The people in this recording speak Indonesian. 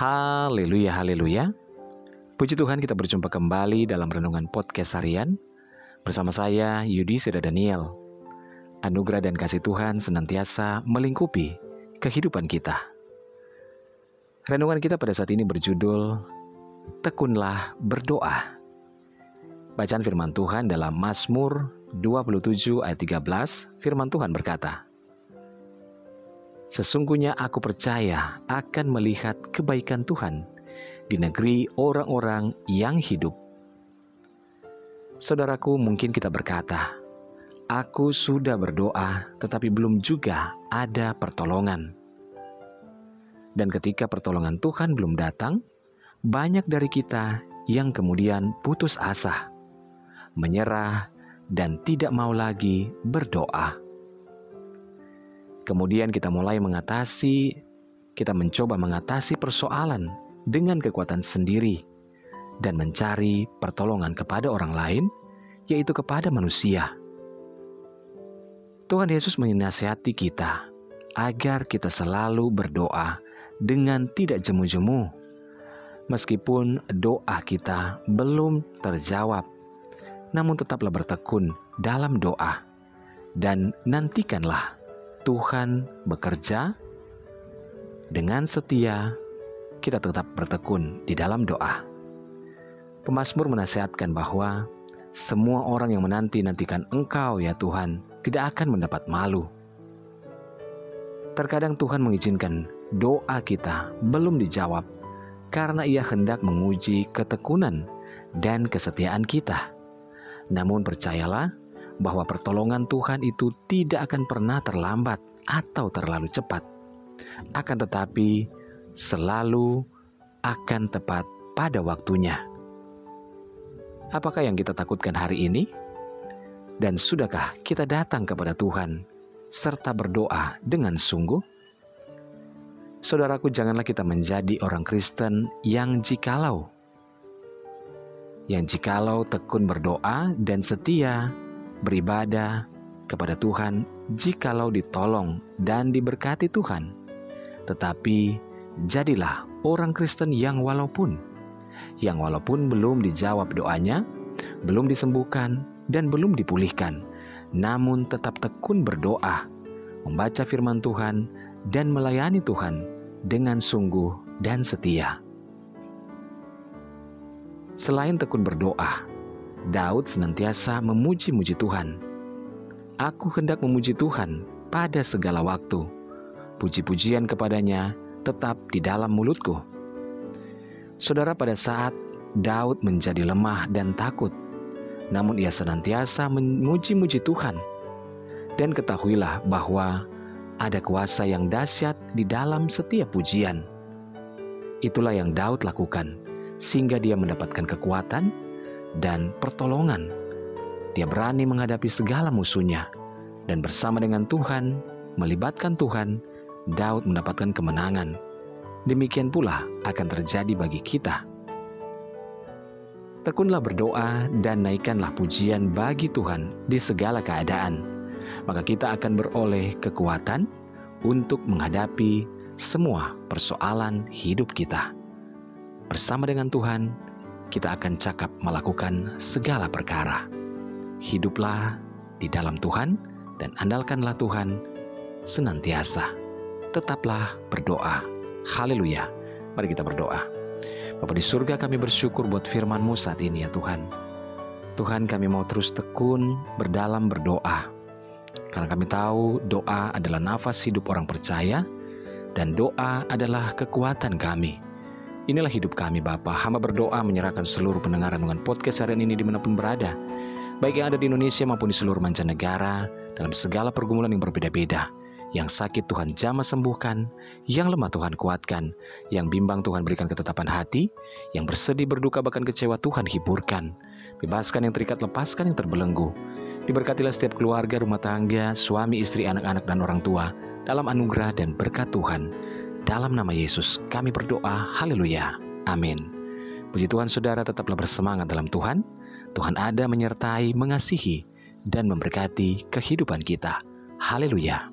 Haleluya, haleluya. Puji Tuhan kita berjumpa kembali dalam Renungan Podcast Harian bersama saya Yudi Seda Daniel. Anugerah dan kasih Tuhan senantiasa melingkupi kehidupan kita. Renungan kita pada saat ini berjudul Tekunlah Berdoa. Bacaan firman Tuhan dalam Mazmur 27 ayat 13, firman Tuhan berkata, Sesungguhnya aku percaya akan melihat kebaikan Tuhan di negeri orang-orang yang hidup. Saudaraku, mungkin kita berkata, "Aku sudah berdoa, tetapi belum juga ada pertolongan." Dan ketika pertolongan Tuhan belum datang, banyak dari kita yang kemudian putus asa, menyerah, dan tidak mau lagi berdoa. Kemudian kita mulai mengatasi, kita mencoba mengatasi persoalan dengan kekuatan sendiri dan mencari pertolongan kepada orang lain, yaitu kepada manusia. Tuhan Yesus menasihati kita agar kita selalu berdoa dengan tidak jemu-jemu, meskipun doa kita belum terjawab, namun tetaplah bertekun dalam doa dan nantikanlah Tuhan bekerja dengan setia, kita tetap bertekun di dalam doa. Pemasmur menasihatkan bahwa semua orang yang menanti-nantikan Engkau, ya Tuhan, tidak akan mendapat malu. Terkadang Tuhan mengizinkan doa kita belum dijawab karena Ia hendak menguji ketekunan dan kesetiaan kita. Namun, percayalah, bahwa pertolongan Tuhan itu tidak akan pernah terlambat atau terlalu cepat, akan tetapi selalu akan tepat pada waktunya. Apakah yang kita takutkan hari ini? Dan sudahkah kita datang kepada Tuhan serta berdoa dengan sungguh? Saudaraku, janganlah kita menjadi orang Kristen yang jikalau yang jikalau tekun berdoa dan setia beribadah kepada Tuhan jikalau ditolong dan diberkati Tuhan. Tetapi jadilah orang Kristen yang walaupun yang walaupun belum dijawab doanya, belum disembuhkan dan belum dipulihkan, namun tetap tekun berdoa, membaca firman Tuhan dan melayani Tuhan dengan sungguh dan setia. Selain tekun berdoa, Daud senantiasa memuji-muji Tuhan. Aku hendak memuji Tuhan pada segala waktu. Puji-pujian kepadanya tetap di dalam mulutku. Saudara, pada saat Daud menjadi lemah dan takut, namun ia senantiasa memuji-muji Tuhan. Dan ketahuilah bahwa ada kuasa yang dahsyat di dalam setiap pujian. Itulah yang Daud lakukan, sehingga dia mendapatkan kekuatan dan pertolongan. Dia berani menghadapi segala musuhnya, dan bersama dengan Tuhan, melibatkan Tuhan, Daud mendapatkan kemenangan. Demikian pula akan terjadi bagi kita. Tekunlah berdoa dan naikkanlah pujian bagi Tuhan di segala keadaan, maka kita akan beroleh kekuatan untuk menghadapi semua persoalan hidup kita. Bersama dengan Tuhan, kita akan cakap melakukan segala perkara. Hiduplah di dalam Tuhan dan andalkanlah Tuhan senantiasa. Tetaplah berdoa. Haleluya. Mari kita berdoa. Bapak di surga kami bersyukur buat firman-Mu saat ini ya Tuhan. Tuhan kami mau terus tekun berdalam berdoa. Karena kami tahu doa adalah nafas hidup orang percaya dan doa adalah kekuatan kami. Inilah hidup kami Bapa. Hamba berdoa menyerahkan seluruh pendengaran dengan podcast harian ini di mana pun berada. Baik yang ada di Indonesia maupun di seluruh mancanegara, dalam segala pergumulan yang berbeda-beda. Yang sakit Tuhan jamah sembuhkan, yang lemah Tuhan kuatkan, yang bimbang Tuhan berikan ketetapan hati, yang bersedih berduka bahkan kecewa Tuhan hiburkan. Bebaskan yang terikat, lepaskan yang terbelenggu. Diberkatilah setiap keluarga, rumah tangga, suami, istri, anak-anak, dan orang tua dalam anugerah dan berkat Tuhan. Dalam nama Yesus kami berdoa, haleluya, amin. Puji Tuhan saudara tetaplah bersemangat dalam Tuhan. Tuhan ada menyertai, mengasihi, dan memberkati kehidupan kita. Haleluya.